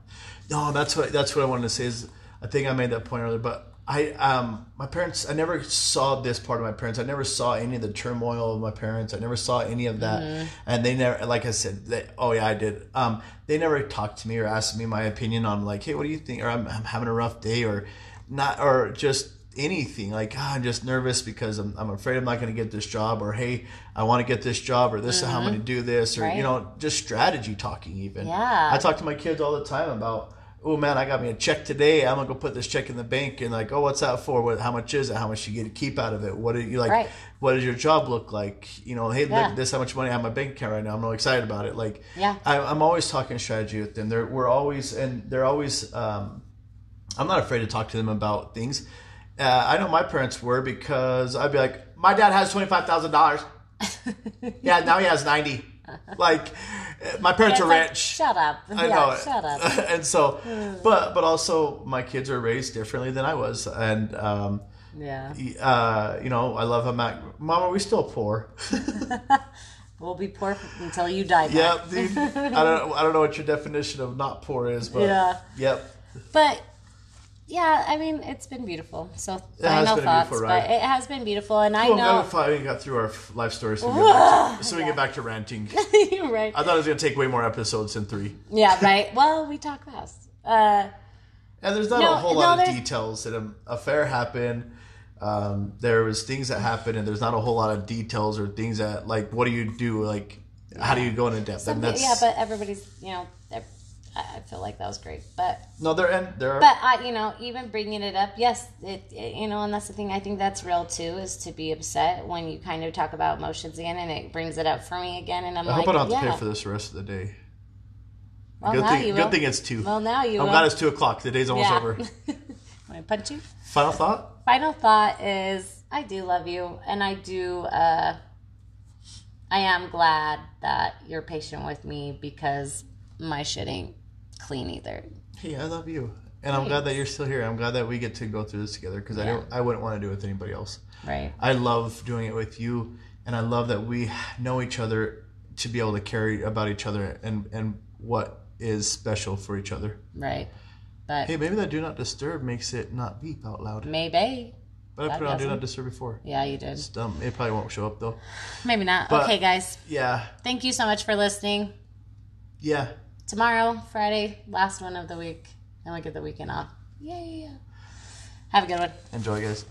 No, that's what that's what I wanted to say. Is I think I made that point earlier, but I um my parents I never saw this part of my parents. I never saw any of the turmoil of my parents. I never saw any of that, Mm-hmm. and they never like I said. They, oh yeah, I did. Um, they never talked to me or asked me my opinion on like, hey, what do you think? Or I'm, I'm having a rough day, or not, or just anything like ah, I'm just nervous because I'm, I'm afraid I'm not going to get this job, or hey, I want to get this job, or this is how I'm going to do this, or Mm-hmm. Right. you know, just strategy talking even. Yeah. I talk to my kids all the time about, oh man, I got me a check today. I'm gonna go put this check in the bank, and like, oh, what's that for? What? How much is it? How much you get to keep out of it? What do you like? Right. What does your job look like? You know, hey, Yeah. look, this how much money I have in my bank account right now. I'm really excited about it. Like, Yeah. I, I'm always talking strategy with them. They're we're always and they're always. Um, I'm not afraid to talk to them about things. Uh, I know my parents were because I'd be like, my dad has twenty five thousand dollars. yeah, now he has ninety. Like, my parents It's are like, rich. shut up. I yeah, know it. shut up. and so, but but also my kids are raised differently than I was, and um, Yeah. uh, you know I love them. At, Mom, are we still poor? We'll be poor until you die. Yep, dude. I don't I don't know what your definition of not poor is, but Yeah. yep. But yeah, I mean, it's been beautiful. So It final thoughts, but it has been beautiful, and I Well, know. we finally got through our life stories, so we, get back to, so we get back to ranting. Right. I thought it was going to take way more episodes than three. Yeah, right. Well, we talk fast. Uh, And there's not No, a whole no, lot of there's- details. That an affair happened. Um, there was things that happened, and there's not a whole lot of details or things that like what do you do? Like how do you go into depth? some, and that's yeah, but everybody's, you know, I feel like that was great. But No, there and there are. but I, you know, even bringing it up, yes, it, it, you know, and that's the thing. I think that's real too, is to be upset when you kind of talk about emotions again, and it brings it up for me again, and I'm I like, hope I don't have yeah. to pay for this the rest of the day. Well, good now thing. you Good will. thing it's two. Well, now you are. I'm will. glad it's two o'clock. The day's almost yeah. over. Want to punch you? Final thought. Final thought is, I do love you, and I do. uh I am glad that you're patient with me because my shit ain't clean either. Hey, I love you, and I'm glad that you're still here. I'm glad that we get to go through this together because I don't. I wouldn't want to do it with anybody else. Right. I love doing it with you, and I love that we know each other to be able to carry about each other and and what is special for each other. Right. But Hey, maybe that do not disturb makes it not beep out loud. maybe. But I That put it on do not disturb before. Yeah, you did. It's dumb. It probably won't show up though. Maybe not. But- okay, guys. Yeah, Thank you so much for listening. yeah. Tomorrow, Friday, last one of the week, and we get the weekend off. Yay! Have a good one. Enjoy, guys.